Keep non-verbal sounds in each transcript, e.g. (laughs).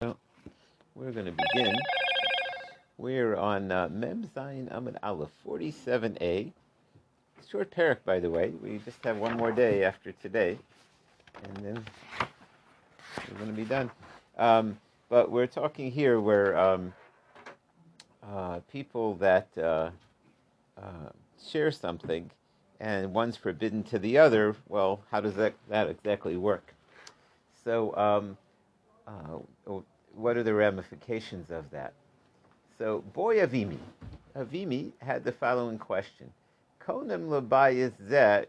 Well, we're going to begin. We're on uh, Mem Zayin Amud Aleph 47a. Short parak, by the way. We just have one more day after today, and then we're going to be done. Um, but we're talking here where um, uh, people that uh, uh, share something and one's forbidden to the other, well, how does that, that exactly work? So, um, uh, what are the ramifications of that? So, boy Avimi, Avimi had the following question: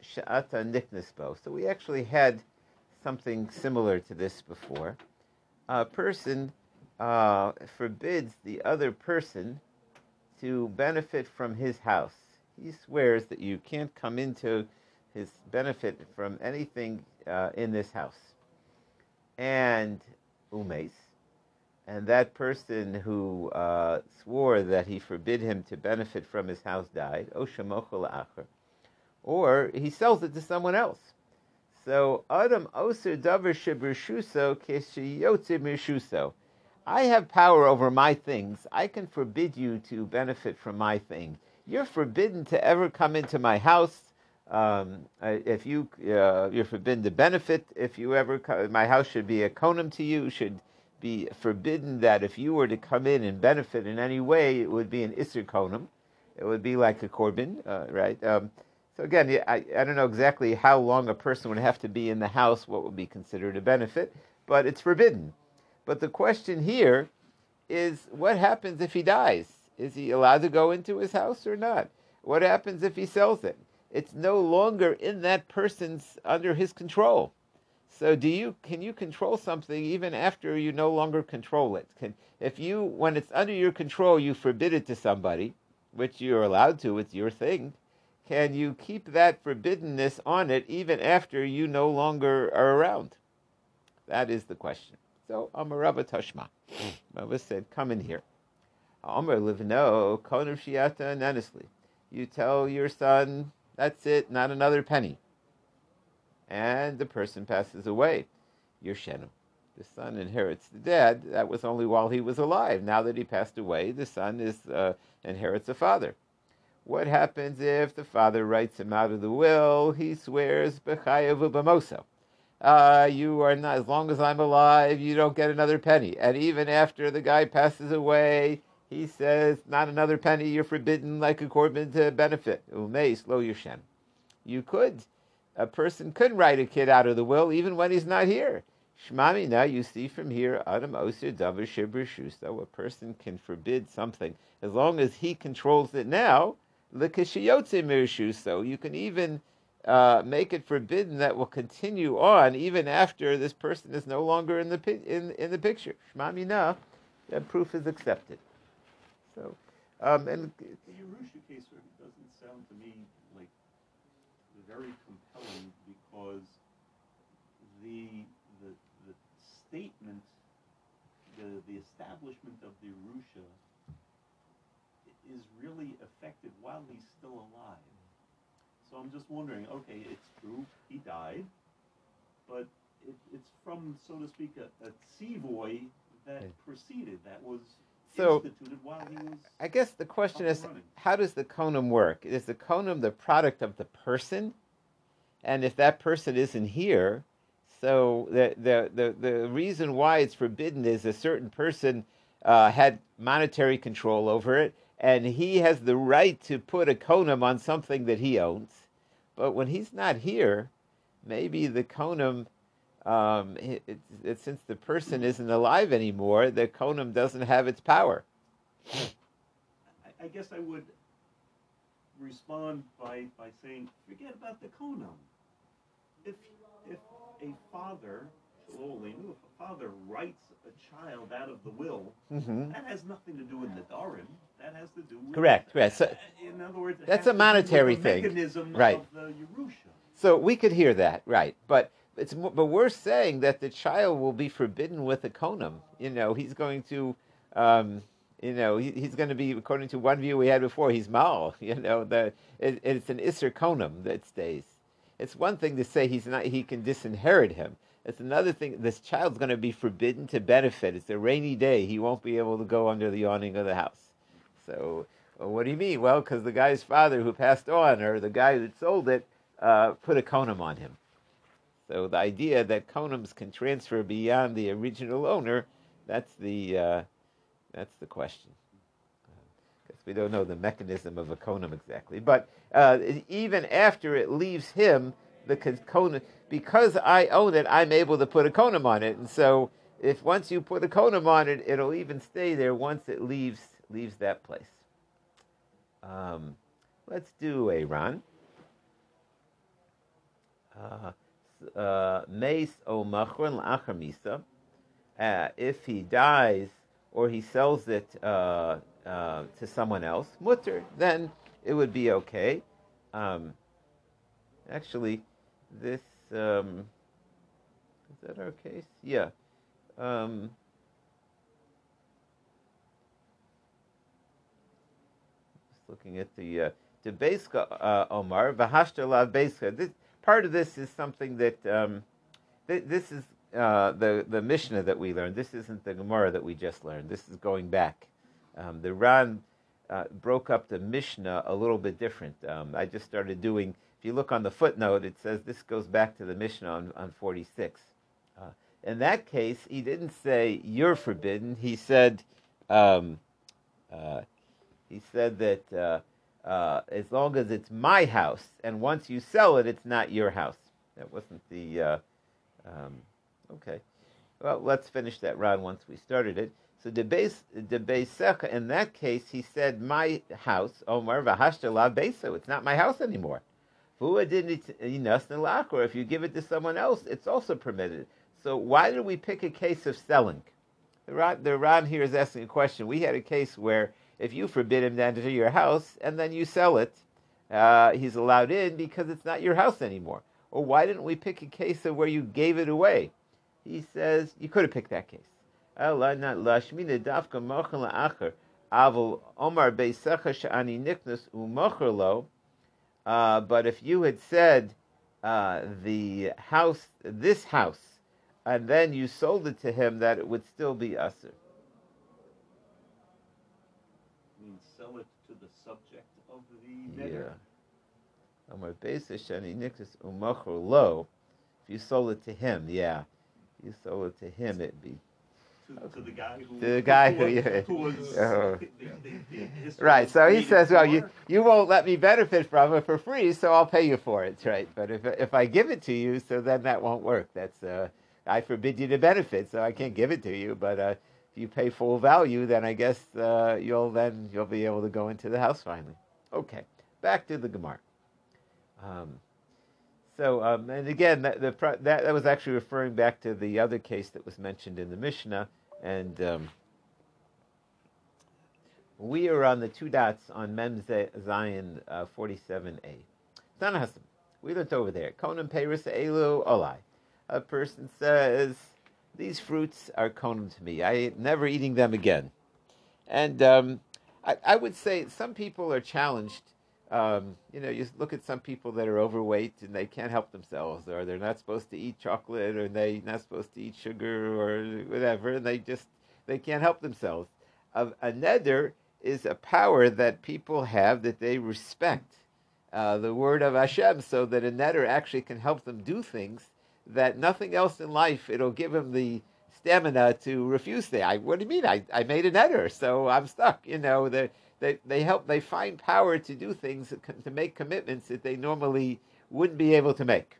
she'ata. So we actually had something similar to this before. A person uh, forbids the other person to benefit from his house. He swears that you can't come into his benefit from anything uh, in this house. And umes, and that person who uh, swore that he forbid him to benefit from his house died, or he sells it to someone else. So Adam Osir Davar Shibrishuso Keshiyotze Mirshuso. I have power over my things. I can forbid you to benefit from my thing. You're forbidden to ever come into my house. Um, if you uh, you're forbidden to benefit, if you ever my house should be a konum to you. Should be forbidden that if you were to come in and benefit in any way, it would be an isser konum. It would be like a korban, uh, right? Um, so again, I, I don't know exactly how long a person would have to be in the house, what would be considered a benefit, but it's forbidden. But the question here is what happens if he dies? Is he allowed to go into his house or not? What happens if he sells it? It's no longer in that person's under his control. So do you can you control something even after you no longer control it? Can if you when it's under your control you forbid it to somebody, which you're allowed to, it's your thing, can you keep that forbiddenness on it even after you no longer are around? That is the question. So Amarava Tashma. (sniffs) Rava said, Come in here. Amar Livno, Konav Shiata Nanisli. You tell your son, that's it, not another penny and the person passes away. Yershenu. The son inherits the dad. That was only while he was alive. Now that he passed away, the son is uh, inherits the father. What happens if the father writes him out of the will? He swears b'chayavu b'moso. Uh, you are not as long as I'm alive. You don't get another penny. And even after the guy passes away, he says, "Not another penny. You're forbidden, like a korban to benefit." Umei slow yushen. You could a person could write a kid out of the will even when he's not here. Shmami, now you see from here, Adam Osir Davar Shibrishusa, a person can forbid something as long as he controls it now. Likashiyotze Mirshuso, you can even uh, make it forbidden that will continue on even after this person is no longer in the in in the picture. Shmami, now that proof is accepted. So, um, and the Yerusha case doesn't sound to me like very compelling because the, the, the statement, the, the establishment of the Yerusha is really effective while he's still alive. So I'm just wondering, okay, it's true, he died, but it, it's from, so to speak, a, a tzivoy that preceded, that was so, instituted while he was. I guess the question is, how does the konum work? Is the konum the product of the person, and if that person isn't here, so the the the, the reason why it's forbidden is a certain person uh, had monetary control over it, and he has the right to put a konum on something that he owns. But when he's not here, maybe the konum, um, it, it, it, since the person isn't alive anymore, the konum doesn't have its power. I, I guess I would respond by, by saying, forget about the konum if if a father, if a father writes a child out of the will, mm-hmm. that has nothing to do with the Darim. That has to do with correct. Correct. So, in other words, that's a monetary thing, right? So we could hear that, right? But it's but we're saying that the child will be forbidden with a konum. You know, he's going to. Um, you know, he, he's going to be, according to one view we had before, he's mal. (laughs) You know, the, it, it's an isser konum that stays. It's one thing to say he's not, he can disinherit him. It's another thing. This child's going to be forbidden to benefit. It's a rainy day. He won't be able to go under the awning of the house. So, well, what do you mean? Well, because the guy's father who passed on, or the guy that sold it, uh, put a konam on him. So the idea that konams can transfer beyond the original owner, that's the uh, that's the question. Because we don't know the mechanism of a konam exactly. But uh, even after it leaves him, the konam, because I own it, I'm able to put a konam on it. And so if once you put a konam on it, it'll even stay there once it leaves leaves that place. Um, let's do a run. Uh, Mace o machron. Uh, if he dies or he sells it uh, uh, to someone else, mutter, then it would be okay. Um, actually, this um, is that our case? Yeah. Um, just looking at the uh, the Beiska uh, Omar Vahashta Beiska. This part of this is something that um, th- this is uh, the the Mishnah that we learned. This isn't the Gemara that we just learned. This is going back. Um, the Ran uh, broke up the Mishnah a little bit different. Um, I just started doing. If you look on the footnote, it says this goes back to the Mishnah on, on 46. Uh, in that case, he didn't say you're forbidden. He said, um, uh, he said that uh, as long as it's my house, and once you sell it, it's not your house. That wasn't the. Uh, um, okay. Well, let's finish that round once we started it. So the beisecha, in that case, he said, "My house, Omar v'hashtala beso. It's not my house anymore. Or if you give it to someone else, it's also permitted. So why did we pick a case of selling? The Ran, the Ran here is asking a question. We had a case where if you forbid him to enter your house and then you sell it, uh, he's allowed in because it's not your house anymore. Or why didn't we pick a case of where you gave it away? He says you could have picked that case. Uh, but if you had said uh, the house, this house, and then you sold it to him, that it would still be usher. Yeah. Amar Shani Nixus Umachor Lo. If you sold it to him, yeah. If you sold it to him, it'd be. To, to the guy who, to the guy who, who, yeah. who was Oh. the, the, the Right, so he says, well, you, you won't let me benefit from it for free, so I'll pay you for it, right? But if if I give it to you, so then that won't work. That's uh, I forbid you to benefit, so I can't give it to you. But uh, if you pay full value, then I guess uh, you'll then you'll be able to go into the house finally. Okay, back to the Gemara. Um, so, um, and again, that, the, that, that was actually referring back to the other case that was mentioned in the Mishnah, and um, we are on the two dots on Mem Zayin uh, 47a. Tanahasim, we looked over there. Konim Peris Elu Olai. A person says, These fruits are konim to me. I never eating them again. And um, I, I would say some people are challenged. Um, you know, you look at some people that are overweight and they can't help themselves, or they're not supposed to eat chocolate, or they're not supposed to eat sugar, or whatever, and they just they can't help themselves. A, a neder is a power that people have that they respect. Uh, the word of Hashem, so that a neder actually can help them do things that nothing else in life it'll give them the stamina to refuse the. I, what do you mean? I, I made an neder, so I'm stuck. You know, they, they they help. They find power to do things to make commitments that they normally wouldn't be able to make.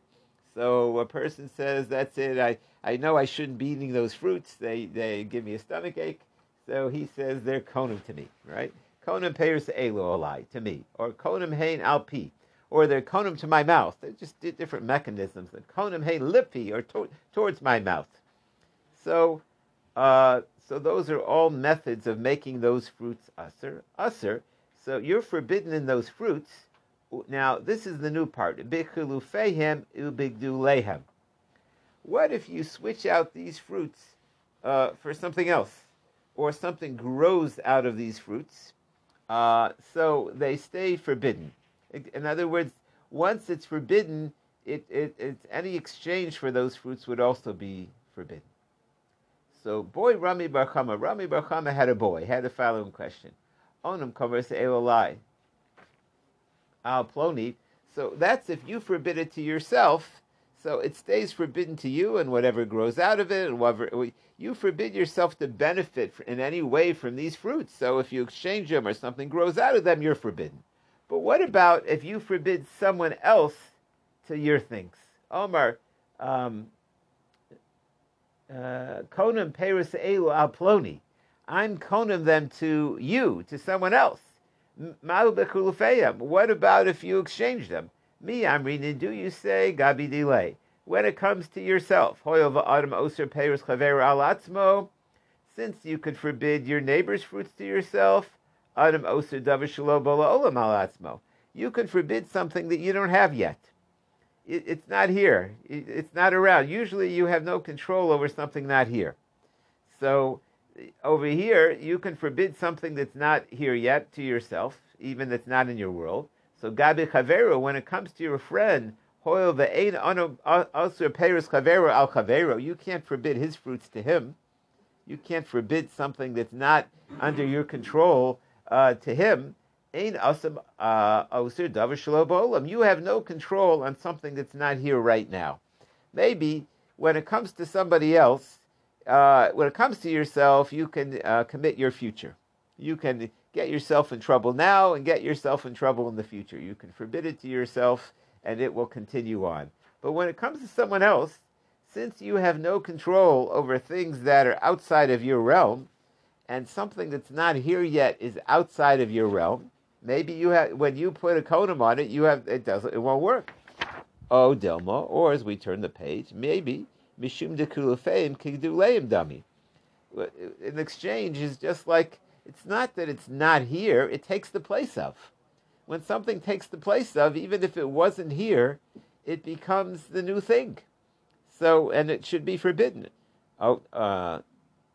So a person says, "That's it. I I know I shouldn't be eating those fruits. They they give me a stomach ache." So he says they're konim to me, right? Konim payers elu olai to me, or konim hein alpi, or they're konim to my mouth. They're just different mechanisms. The konim hein lipi, or to- towards my mouth. So, uh, so those are all methods of making those fruits usser. Usser. So you're forbidden in those fruits. Now, this is the new part. What if you switch out these fruits uh, for something else, or something grows out of these fruits? Uh, so they stay forbidden. In other words, once it's forbidden, it, it, it, any exchange for those fruits would also be forbidden. So, boy Rami Bar Chama, Rami Bar Chama had a boy, had the following question. Onam covers Eolai. Al Ploni. So that's if you forbid it to yourself, so it stays forbidden to you and whatever grows out of it, and whatever you forbid yourself to benefit in any way from these fruits. So if you exchange them or something grows out of them, you're forbidden. But what about if you forbid someone else to your things? Omar, um, Uh, konam peris elu alploni. I'm konim them to you, to someone else. What about if you exchange them? Me, I'm reading, do you say gabi delay? When it comes to yourself, since you could forbid your neighbor's fruits to yourself, Adam Osir Dovashlobola Ola Malatsmo, you can forbid something that you don't have yet. It, it's not here. It, it's not around. Usually you have no control over something not here. So over here, you can forbid something that's not here yet to yourself, even that's not in your world. So gabi chaveru, when it comes to your friend, hoil ve'ein asur peris chaveru al chaveru, you can't forbid his fruits to him. You can't forbid something that's not under your control uh, to him. Ein asam uh, osir davar shalobolam. You have no control on something that's not here right now. Maybe when it comes to somebody else, uh, when it comes to yourself, you can uh, commit your future. You can get yourself in trouble now and get yourself in trouble in the future. You can forbid it to yourself and it will continue on. But when it comes to someone else, since you have no control over things that are outside of your realm, and something that's not here yet is outside of your realm, maybe you have when you put a konam on it, you have it doesn't it won't work. Oh Delma, or as we turn the page, maybe Mishum de Kulufeim Kigduleim dummy. An exchange is just like it's not that it's not here, it takes the place of. When something takes the place of, even if it wasn't here, it becomes the new thing. So, and it should be forbidden. Oh, uh,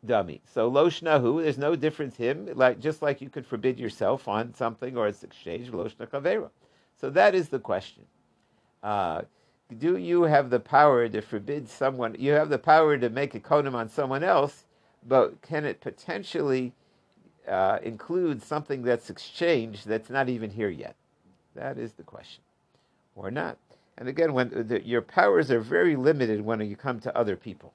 dummy. So lo shnahu, there's no difference him, like just like you could forbid yourself on something or it's exchanged lo kavera. So that is the question. Uh, do you have the power to forbid someone? You have the power to make a konam on someone else, but can it potentially uh, include something that's exchanged that's not even here yet? That is the question, or not. And again, when the, your powers are very limited when you come to other people,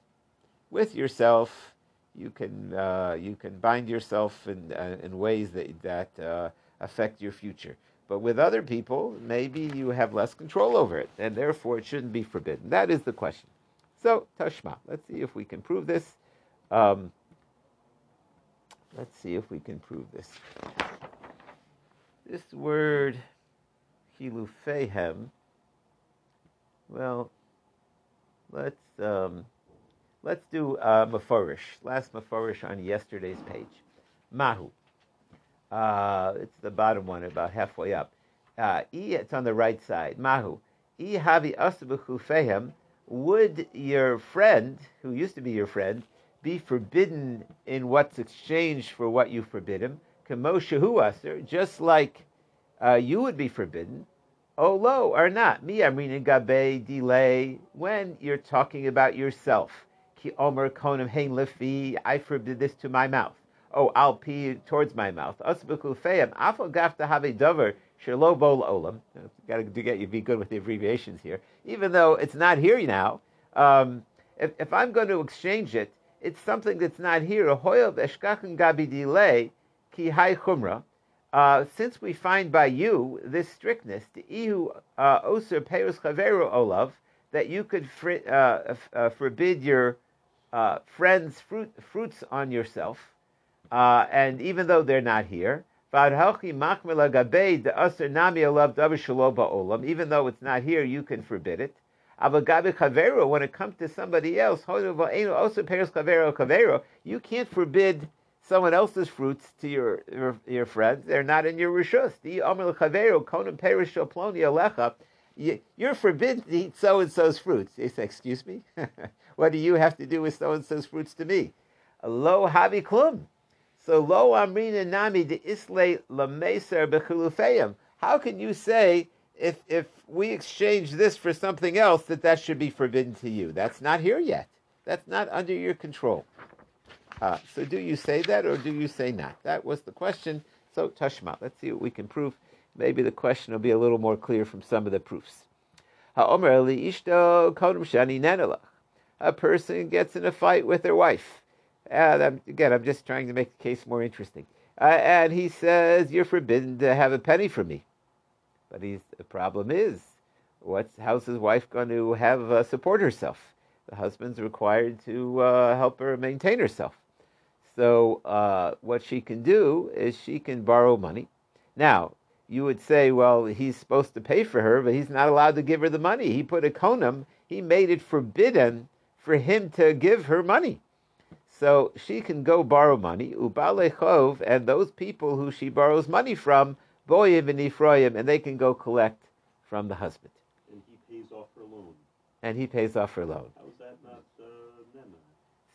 with yourself, you can uh, you can bind yourself in uh, in ways that that uh, affect your future. But with other people, maybe you have less control over it, and therefore it shouldn't be forbidden. That is the question. So, Tashma, let's see if we can prove this. Um, let's see if we can prove this. This word, hilufehem, well, let's um, let's do uh. Last mafarish on yesterday's page. Mahu. Uh, it's the bottom one, about halfway up. Uh, it's on the right side. Mahu. E havi. Would your friend, who used to be your friend, be forbidden in what's exchanged for what you forbid him? Kamoshahu aser, just like uh, you would be forbidden. Oh, lo, or not. Me amrina gabe delay. When you're talking about yourself. Ki omer konam hein lefi. I forbid this to my mouth oh, I'll pee towards my mouth. Asbukufeyam, afogafta have a dover, shelo bol olam. Got to get you be good with the abbreviations here. Even though it's not here now, um, if, if I'm going to exchange it, it's something that's not here. Hoyel eshkachen gabi delay ki hai chumra. Uh, since we find by you this strictness, the ihu uh, oser peus chaveru olav, that you could fr- uh, uh, forbid your uh, friends' fruit, fruits on yourself, uh, and even though they're not here, even though it's not here, you can forbid it. When it comes to somebody else, you can't forbid someone else's fruits to your your, your friends. They're not in your rishus. You're forbidden to eat so and so's fruits. "Excuse me, (laughs) what do you have to do with so and so's fruits to me?" Lo havi klum. So lo amrina nami de isle lameser bechilufeim. How can you say if if we exchange this for something else, that that should be forbidden to you. That's not here yet. That's not under your control. Uh, so do you say that or do you say not? That was the question. So Tashma, let's see what we can prove. Maybe the question will be a little more clear from some of the proofs. A person gets in a fight with their wife. And again, I'm just trying to make the case more interesting. Uh, and he says, You're forbidden to have a penny from me. But he's, the problem is, what's, how's his wife going to have uh, support herself? The husband's required to uh, help her maintain herself. So uh, what she can do is she can borrow money. Now, you would say, well, he's supposed to pay for her, but he's not allowed to give her the money. He put a konam, he made it forbidden for him to give her money. So she can go borrow money, ubalechov, and those people who she borrows money from, boyim and Ephraim, and they can go collect from the husband. And he pays off her loan. And he pays off her loan. How is that not uh,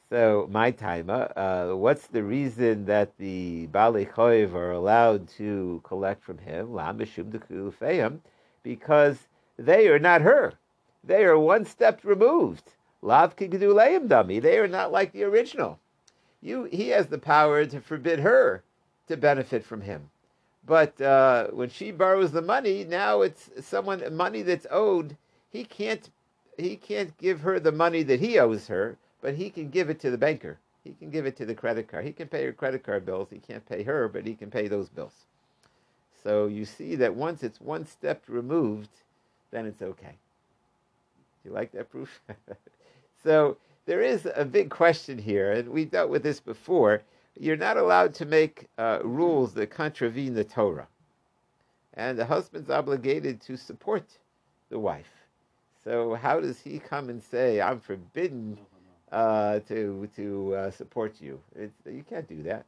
So my timer, uh, what's the reason that the Bali Choiv are allowed to collect from him? Because they are not her. They are one step removed. Lav kigeduleim dummy. They are not like the original. You, he has the power to forbid her to benefit from him. But uh, when she borrows the money, now it's someone money that's owed. He can't he can't give her the money that he owes her, but he can give it to the banker. He can give it to the credit card. He can pay her credit card bills. He can't pay her, but he can pay those bills. So you see that once it's one step removed, then it's okay. Do you like that proof? (laughs) so there is a big question here, and we dealt with this before. You're not allowed to make uh, rules that contravene the Torah. And the husband's obligated to support the wife. So how does he come and say, I'm forbidden uh, to, to uh, support you? It's, you can't do that.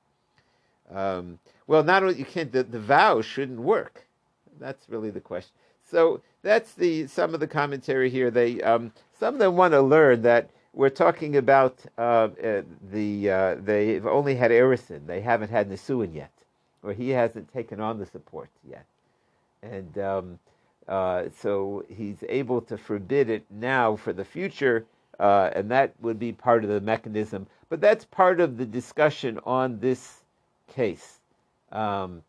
Um, well, not only you can't, the, the vow shouldn't work. That's really the question. So that's the some of the commentary here. They um, some of them want to learn that we're talking about uh, uh, the uh, they've only had erison, they haven't had nisuin yet, or he hasn't taken on the support yet, and um, uh, so he's able to forbid it now for the future, uh, and that would be part of the mechanism. But that's part of the discussion on this case. Um,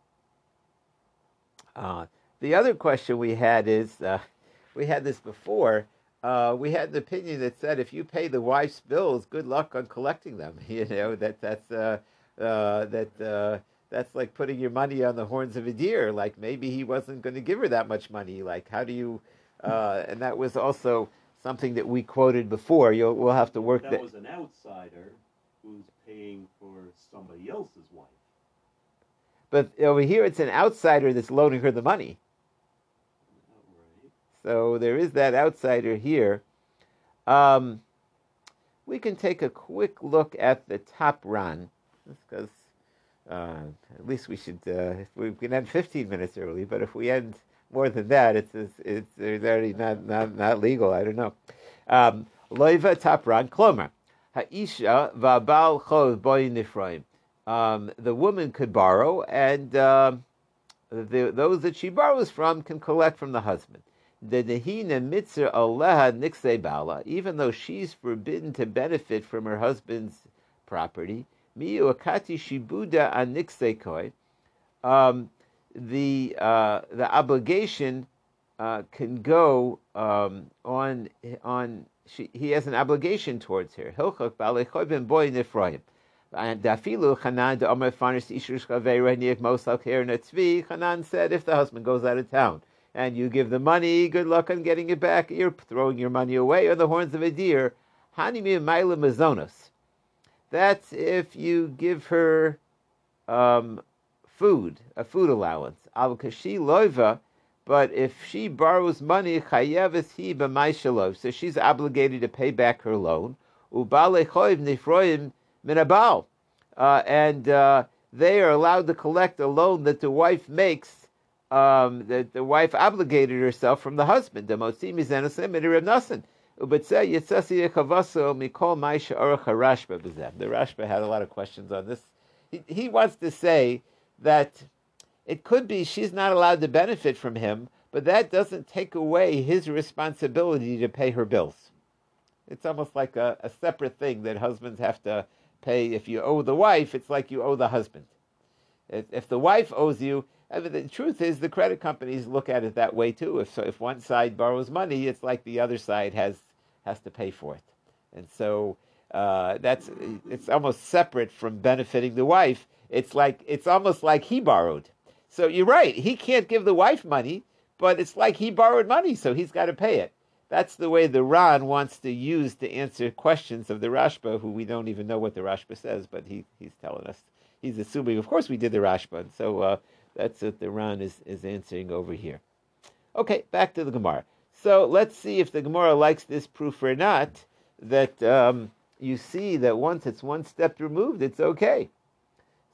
the other question we had is we had this before uh, we had an opinion that said if you pay the wife's bills, good luck on collecting them. (laughs) You know that that's uh, uh, that uh, that's like putting your money on the horns of a deer. Like maybe he wasn't going to give her that much money. Like how do you? Uh, and that was also something that we quoted before. You'll we'll have to work. That, that was an outsider who's paying for somebody else's wife. But over here, it's an outsider that's loaning her the money. So there is that outsider here. Um, we can take a quick look at the top run, because uh, at least we should. Uh, we can end 15 minutes early, but if we end more than that, it's it's, it's already not, not not legal. I don't know. Um, Loiva top run klomer haisha va'bal chov boy nifroim. Um, the woman could borrow, and uh, the, those that she borrows from can collect from the husband even though she's forbidden to benefit from her husband's property, um, the uh, the obligation uh, can go um, on on she, he has an obligation towards her. Hanan said if the husband goes out of town and you give the money, good luck on getting it back. You're throwing your money away on the horns of a deer. Hanimi Maila Mazonos. That's if you give her um, food, a food allowance. Al Kashi Loiva, but if she borrows money, Chayevis he so she's obligated to pay back her loan. Ubale choiv nifroim minabal, uh, and uh, they are allowed to collect a loan that the wife makes um, the, the wife obligated herself from the husband. The motzim is Reb The Rashba had a lot of questions on this. He, he wants to say that it could be she's not allowed to benefit from him, but that doesn't take away his responsibility to pay her bills. It's almost like a, a separate thing that husbands have to pay. If you owe the wife, it's like you owe the husband. If, if the wife owes you, the truth is the credit companies look at it that way too. If so, if one side borrows money, it's like the other side has has to pay for it, and so uh, that's it's almost separate from benefiting the wife. It's like it's almost like he borrowed. So you're right. He can't give the wife money, but it's like he borrowed money, so he's got to pay it. That's the way the Ran wants to use to answer questions of the Rashba, who we don't even know what the Rashba says, but he, he's telling us. He's assuming, of course, we did the Rashba, and so uh, that's what the Ran is, is answering over here. Okay, back to the Gemara. So let's see if the Gemara likes this proof or not. That um, you see that once it's one step removed, it's okay.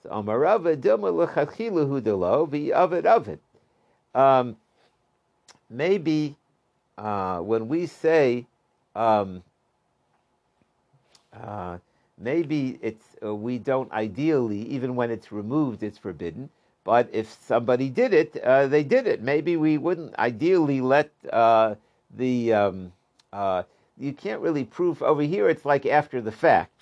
So Amarava Dilma Lechachilahu Delo V'Avid Avid. Um, maybe uh, when we say um, uh, maybe it's uh, we don't ideally even when it's removed it's forbidden but if somebody did it uh, they did it maybe we wouldn't ideally let uh, the um, uh, you can't really prove over here it's like after the fact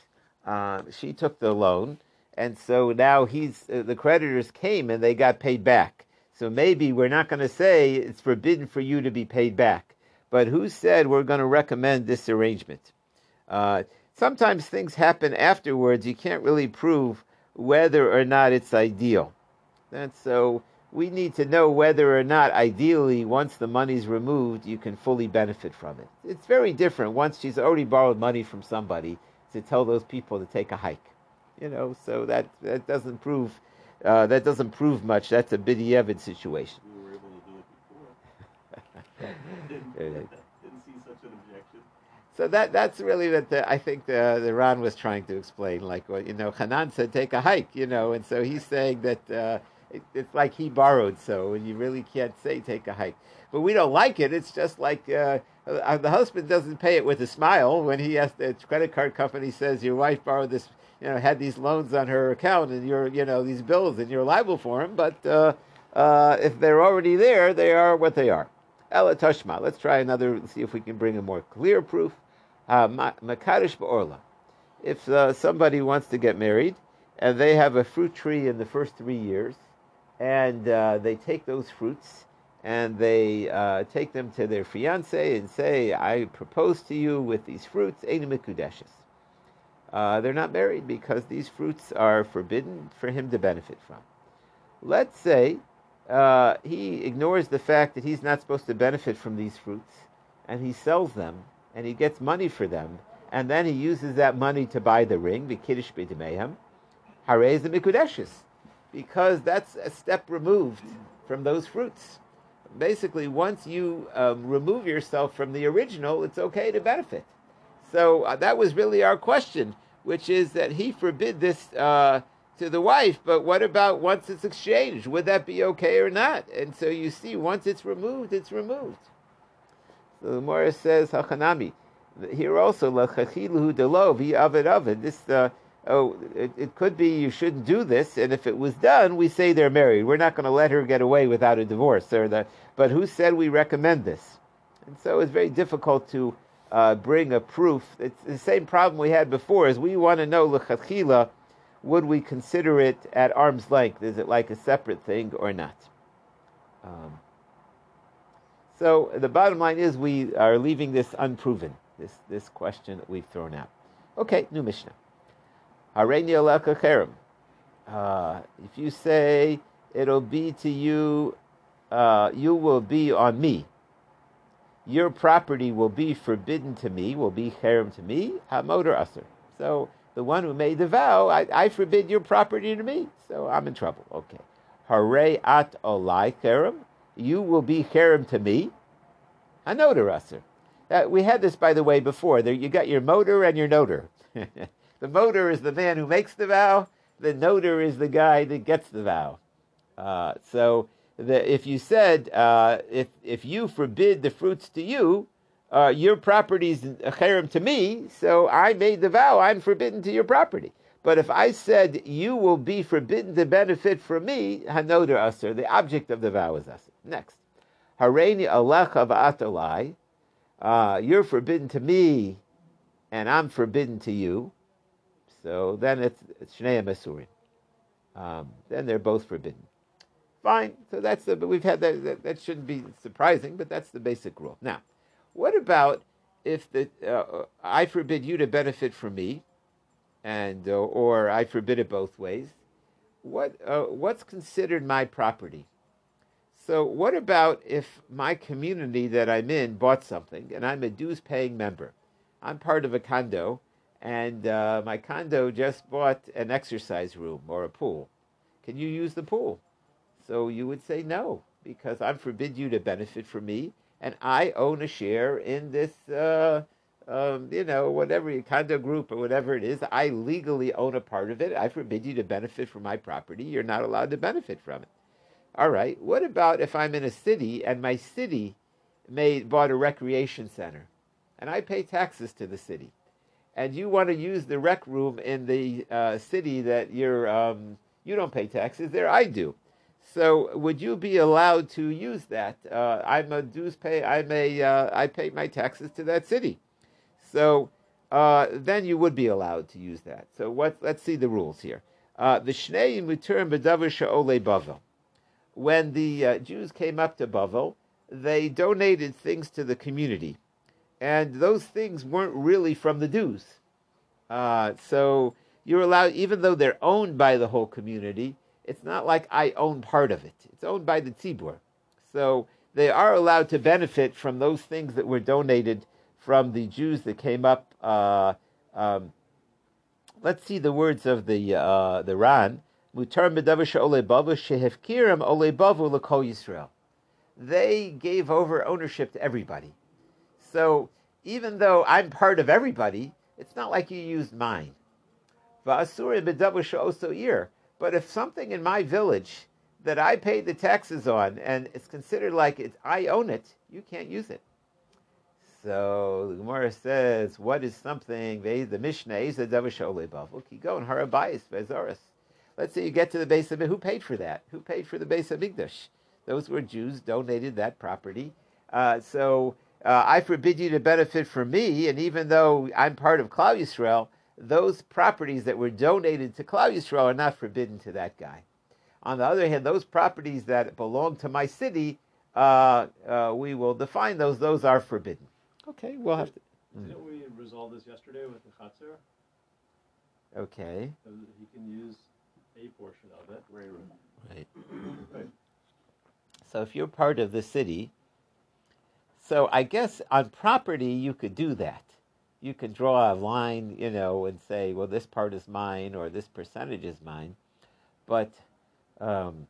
she took the loan and so now he's the creditors came and they got paid back so maybe we're not going to say it's forbidden for you to be paid back but who said we're going to recommend this arrangement? Uh, sometimes things happen afterwards. You can't really prove whether or not it's ideal. And so we need to know whether or not, ideally, once the money's removed, you can fully benefit from it. It's very different once she's already borrowed money from somebody to tell those people to take a hike. You know, so that that doesn't prove uh, that doesn't prove much. That's a bidiyevit situation. We were able to do it before. (laughs) Didn't see such an objection. So that that's really what the, I think the the Ran was trying to explain. Like, well, you know, Hanan said take a hike, you know, and so he's saying that uh, it, it's like he borrowed, so and you really can't say take a hike. But we don't like it. It's just like uh, uh, the husband doesn't pay it with a smile when he has the credit card company says your wife borrowed this, you know, had these loans on her account and you're, you know, these bills and you're liable for them. But uh, uh, if they're already there, they are what they are. Ela Tashma. Let's try another, see if we can bring a more clear proof. Uh, Makarish Ba'orla. If uh, somebody wants to get married and they have a fruit tree in the first three years, and uh, they take those fruits and they uh, take them to their fiance and say, I propose to you with these fruits, uh, they're not married because these fruits are forbidden for him to benefit from. Let's say uh, he ignores the fact that he's not supposed to benefit from these fruits, and he sells them, and he gets money for them, and then he uses that money to buy the ring, the kiddush b'demehem, harez the mikudeshes, because that's a step removed from those fruits. Basically, once you um, remove yourself from the original, it's okay to benefit. So uh, that was really our question, which is that he forbid this. Uh, to the wife, but what about once it's exchanged? Would that be okay or not? And so you see, once it's removed, it's removed. So the Morris says, Hachanami. Here also, Lachachiluhu delo avid avid. This, uh, oh, it, it, could be you shouldn't do this, and if it was done, we say they're married. We're not going to let her get away without a divorce. Or the, but who said we recommend this? And so it's very difficult to uh, bring a proof. It's the same problem we had before, is we want to know Lachachila would we consider it at arm's length? Is it like a separate thing or not? Um, so the bottom line is we are leaving this unproven, this, this question that we've thrown out. Okay, new Mishnah. Uh, if you say it'll be to you, uh, you will be on me. Your property will be forbidden to me, will be cherem to me, hamoder aser. So the one who made the vow, I, I forbid your property to me, so I'm in trouble. Okay. Hare at olai cherem, you will be cherem to me. A noter aser. Uh, we had this, by the way, before. There, you got your motor and your noter. (laughs) the motor is the man who makes the vow. The noter is the guy that gets the vow. Uh, so the, if you said uh, if if you forbid the fruits to you, uh, your property is a cherem to me, so I made the vow, I'm forbidden to your property. But if I said you will be forbidden to benefit from me, hanoder aser, the object of the vow is aser. Next. Hareini alecha v'atalai. Uh, you're forbidden to me, and I'm forbidden to you. So then it's, Shnei Masurin. Um, then they're both forbidden. Fine. So that's the, but we've had that, that, that. shouldn't be surprising, but that's the basic rule. Now, what about if the uh, I forbid you to benefit from me, and uh, or I forbid it both ways? What uh, what's considered my property? So, what about if my community that I'm in bought something and I'm a dues paying member? I'm part of a condo, and uh, my condo just bought an exercise room or a pool. Can you use the pool? So you would say no, because I forbid you to benefit from me, and I own a share in this, uh, um, you know, whatever condo group or whatever it is. I legally own a part of it. I forbid you to benefit from my property. You're not allowed to benefit from it. All right. What about if I'm in a city and my city made bought a recreation center, and I pay taxes to the city, and you want to use the rec room in the uh, city that you're um, you don't pay taxes there, I do. So would you be allowed to use that? Uh, I'm a dues pay. I'm a uh, I pay my taxes to that city. So uh, then you would be allowed to use that. So what? Let's see the rules here. Uh, the shnei muturim bedavar she'ole bavel when the uh, Jews came up to Bavel, they donated things to the community, and those things weren't really from the Jews. Uh, so you're allowed, even though they're owned by the whole community, it's not like I own part of it. It's owned by the tzibur. So they are allowed to benefit from those things that were donated from the Jews that came up. Uh, um, let's see the words of the uh, the Ran. Mutar shehefkirim l'kol Yisrael. They gave over ownership to everybody. So even though I'm part of everybody, it's not like you used mine. But if something in my village that I paid the taxes on and it's considered like it's, I own it, you can't use it. So the Gemara says, what is something? The Mishnah is a davar Go and harabayis vezoris. Let's say you get to the base of it. Who paid for that? Who paid for the base of Migdash? Those were Jews donated that property. Uh, so uh, I forbid you to benefit from me, and even though I'm part of Klal Yisrael, those properties that were donated to Klal Yisrael are not forbidden to that guy. On the other hand, those properties that belong to my city, uh, uh we will define those. Those are forbidden. Okay, we'll have to. Mm. Didn't we resolve this yesterday with the chatzir? Okay. He can use a portion of it. Right. Right. So if you're part of the city, so I guess on property you could do that. You could draw a line, you know, and say, well, this part is mine or this percentage is mine. But um,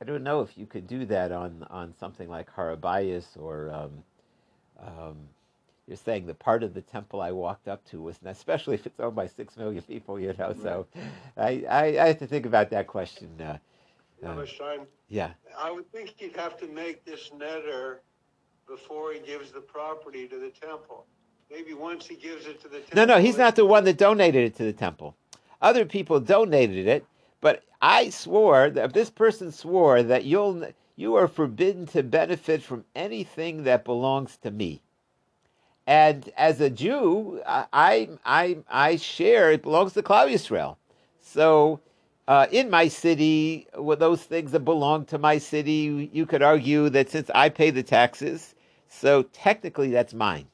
I don't know if you could do that on, on something like Harabayas or um, um, you're saying the part of the temple I walked up to wasn't. (laughs) especially if it's owned by six million people, you know. Right. So, I, I, I have to think about that question. Uh, uh, yeah. I would think you'd have to make this neder before he gives the property to the temple. Maybe once he gives it to the temple. No, no, he's not the one that donated it to the temple. Other people donated it, but I swore that this person swore that you'll you are forbidden to benefit from anything that belongs to me. And as a Jew, I, I, I share, it belongs to Klal Yisrael. So uh, in my city, with those things that belong to my city, you could argue that since I pay the taxes, so technically that's mine.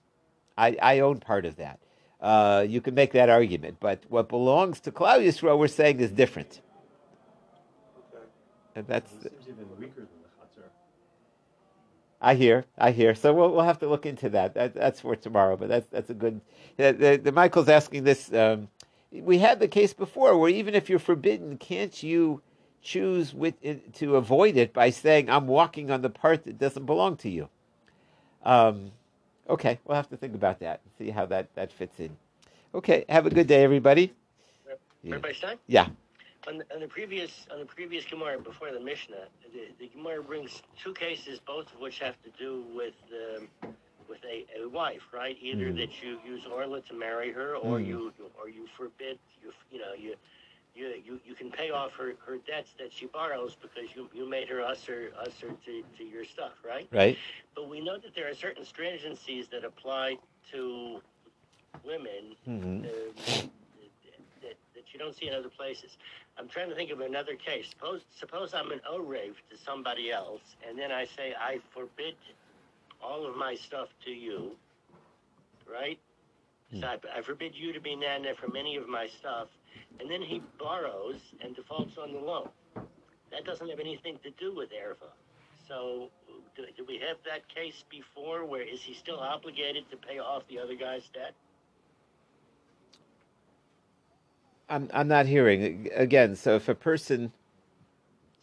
I, I own part of that. Uh, you can make that argument. But what belongs to Klal Yisrael, we're saying, is different. Okay. And that's. Seems even weaker than the Chatzar. I hear, I hear. So we'll we'll have to look into that. that that's for tomorrow. But that's that's a good. The, the, the Michael's asking this. Um, we had the case before where even if you're forbidden, can't you choose with to avoid it by saying I'm walking on the part that doesn't belong to you? Um, okay, we'll have to think about that and see how that that fits in. Okay, have a good day, everybody. Rabbi Stein? Yeah on the, on the previous on the previous Gemara before the Mishnah, the, the Gemara brings two cases, both of which have to do with um, with a, a wife, right? Either mm. that you use Orla to marry her, or mm. you or you forbid you you know you you, you, you can pay off her, her debts that she borrows because you, you made her usher, usher to, to your stuff, right? Right. But we know that there are certain stringencies that apply to women hmm uh, that, that you don't see in other places. I'm trying to think of another case. Suppose suppose I'm an O-rave to somebody else, and then I say I forbid all of my stuff to you, right? So I, I forbid you to be nana from any of my stuff, and then he borrows and defaults on the loan. That doesn't have anything to do with erva. So, do, do we have that case before? Where is he still obligated to pay off the other guy's debt? I'm I'm not hearing again. So if a person,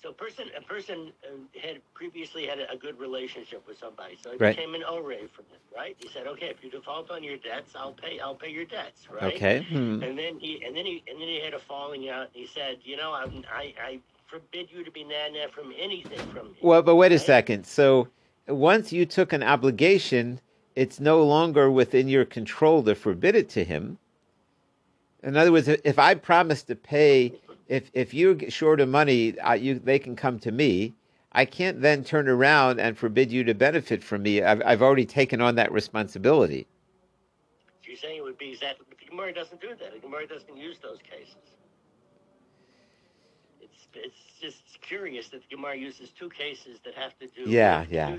So a person, a person uh, had previously had a, good relationship with somebody, so it Right. became an O-ray from them, right? He said, "Okay, if you default on your debts, I'll pay. I'll pay your debts, right?" okay, hmm. And then he, and then he, and then he had a falling out. And he said, "You know, I'm, I, I forbid you to be nana from anything from me." well, but wait a second. So once you took an obligation, it's no longer within your control to forbid it to him. In other words, if I promise to pay, if if you're short of money, uh, you they can come to me. I can't then turn around and forbid you to benefit from me. I've I've already taken on that responsibility. So you're saying it would be exactly, but the Gemara doesn't do that. The Gemara doesn't use those cases. It's, it's just curious that the Gemara uses two cases that have to do Yeah, with yeah.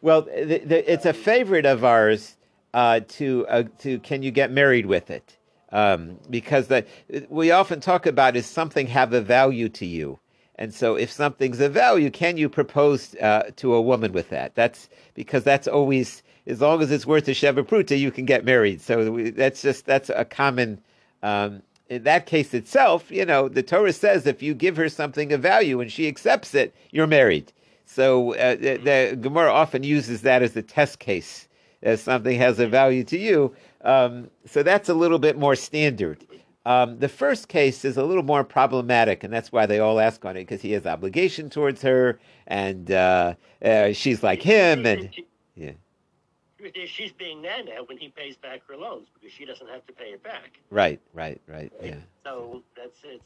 Well, the, the, it's a favorite of ours uh, to uh, to can you get married with it? Um, because that we often talk about is something have a value to you, and so if something's a value, can you propose uh, to a woman with that? That's because that's always as long as it's worth a sheva you can get married. So we, that's just that's a common. Um, in that case itself, you know, the Torah says if you give her something of value and she accepts it, you're married. So uh, the, the Gemara often uses that as a test case, as something has a value to you. Um, so that's a little bit more standard. Um, the first case is a little more problematic, and that's why they all ask on it because he has obligation towards her, and uh, uh, she's like him, and yeah, She's being nana when he pays back her loans because she doesn't have to pay it back. right, right, right, yeah. So that's it's